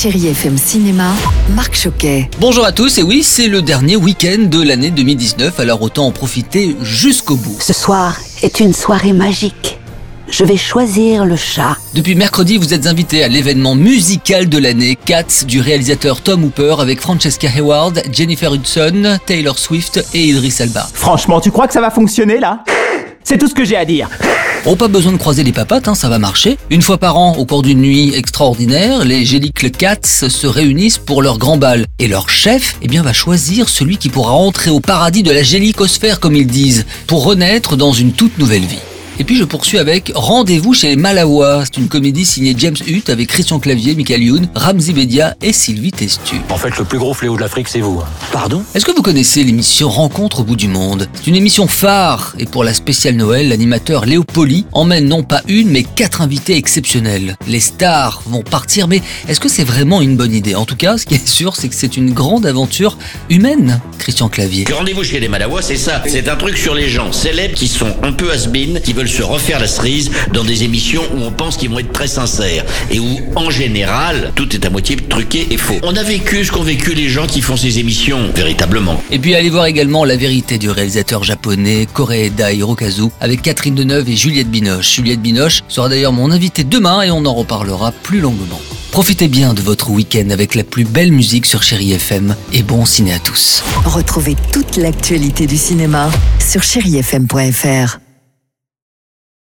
Chérie FM Cinéma, Marc Choquet. Bonjour à tous, et oui, c'est le dernier week-end de l'année 2019, alors autant en profiter jusqu'au bout. Ce soir est une soirée magique. Je vais choisir le chat. Depuis mercredi, vous êtes invité à l'événement musical de l'année, Cats, du réalisateur Tom Hooper, avec Francesca Hayward, Jennifer Hudson, Taylor Swift et Idris Elba. Franchement, tu crois que ça va fonctionner là? C'est tout ce que j'ai à dire. Oh, pas besoin de croiser les papates, hein, ça va marcher. Une fois par an, au cours d'une nuit extraordinaire, les Gélicles Cats se réunissent pour leur grand bal. Et leur chef, eh bien, va choisir celui qui pourra entrer au paradis de la gélicosphère, comme ils disent, pour renaître dans une toute nouvelle vie. Et puis je poursuis avec Rendez-vous chez les Malawa. C'est une comédie signée James Hutt avec Christian Clavier, Michael Youn, Ramzi Bedia et Sylvie Testu. En fait, le plus gros fléau de l'Afrique, c'est vous. Pardon? Est-ce que vous connaissez l'émission Rencontre au bout du monde? C'est une émission phare et pour la spéciale Noël, l'animateur Léo Poli emmène non pas une mais quatre invités exceptionnels. Les stars vont partir mais est-ce que c'est vraiment une bonne idée? En tout cas, ce qui est sûr, c'est que c'est une grande aventure humaine, Christian Clavier. Rendez-vous chez les Malawa, c'est ça. C'est un truc sur les gens célèbres qui sont un peu has qui veulent se refaire la cerise dans des émissions où on pense qu'ils vont être très sincères et où, en général, tout est à moitié truqué et faux. On a vécu ce qu'ont vécu les gens qui font ces émissions, véritablement. Et puis allez voir également La vérité du réalisateur japonais Koreeda Hirokazu avec Catherine Deneuve et Juliette Binoche. Juliette Binoche sera d'ailleurs mon invité demain et on en reparlera plus longuement. Profitez bien de votre week-end avec la plus belle musique sur Chéri FM et bon ciné à tous. Retrouvez toute l'actualité du cinéma sur chérifm.fr.